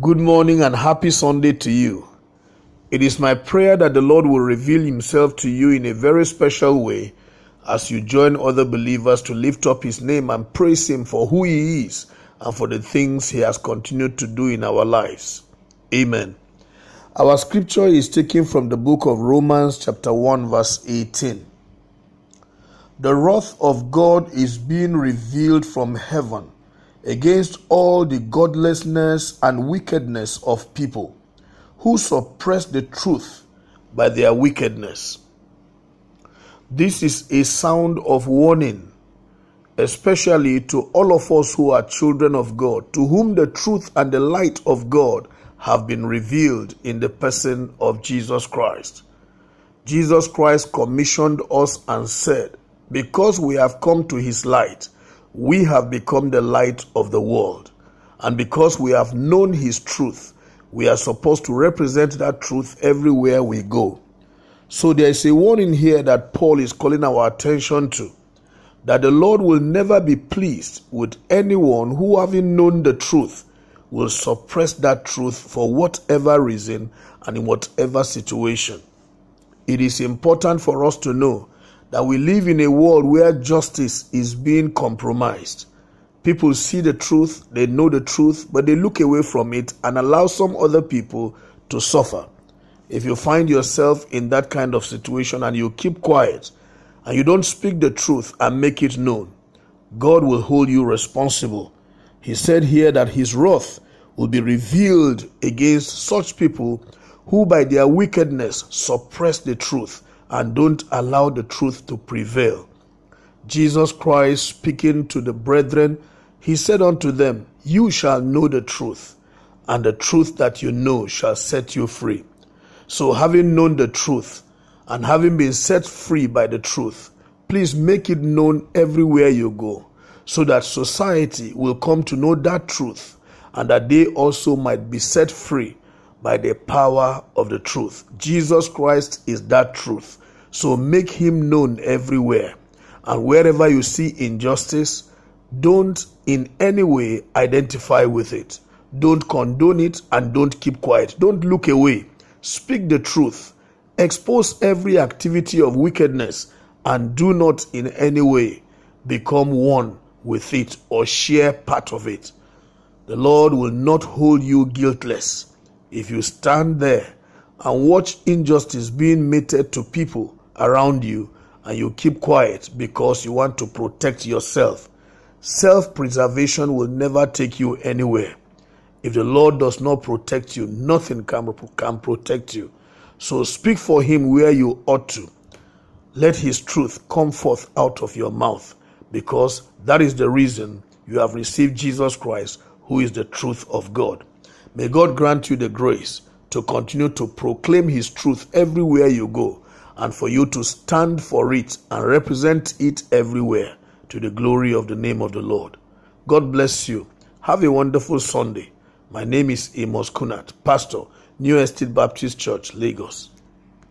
Good morning and happy Sunday to you. It is my prayer that the Lord will reveal Himself to you in a very special way as you join other believers to lift up His name and praise Him for who He is and for the things He has continued to do in our lives. Amen. Our scripture is taken from the book of Romans, chapter 1, verse 18. The wrath of God is being revealed from heaven against all the godlessness and wickedness of people who suppress the truth by their wickedness. This is a sound of warning, especially to all of us who are children of God, to whom the truth and the light of God have been revealed in the person of Jesus Christ. Jesus Christ commissioned us and said, Because we have come to his light, we have become the light of the world. And because we have known His truth, we are supposed to represent that truth everywhere we go. So there is a warning here that Paul is calling our attention to that the Lord will never be pleased with anyone who, having known the truth, will suppress that truth for whatever reason and in whatever situation. It is important for us to know that we live in a world where justice is being compromised. People see the truth, they know the truth, but they look away from it and allow some other people to suffer. If you find yourself in that kind of situation and you keep quiet and you don't speak the truth and make it known, God will hold you responsible. He said here that his wrath will be revealed against such people who by their wickedness suppress the truth and don't allow the truth to prevail. Jesus Christ speaking to the brethren, he said unto them, You shall know the truth, and the truth that you know shall set you free. So, having known the truth and having been set free by the truth, please make it known everywhere you go, so that society will come to know that truth and that they also might be set free by the power of the truth. Jesus Christ is that truth. So make him known everywhere. And wherever you see injustice, don't in any way identify with it. Don't condone it and don't keep quiet. Don't look away. Speak the truth. Expose every activity of wickedness and do not in any way become one with it or share part of it. The Lord will not hold you guiltless if you stand there and watch injustice being meted to people around you and you keep quiet because you want to protect yourself. Self preservation will never take you anywhere. If the Lord does not protect you, nothing can, can protect you. So speak for Him where you ought to. Let His truth come forth out of your mouth because that is the reason you have received Jesus Christ, who is the truth of God. May God grant you the grace to continue to proclaim His truth everywhere you go and for you to stand for it and represent it everywhere to the glory of the name of the Lord. God bless you. Have a wonderful Sunday. My name is Amos Kunat, Pastor, New Estate Baptist Church, Lagos.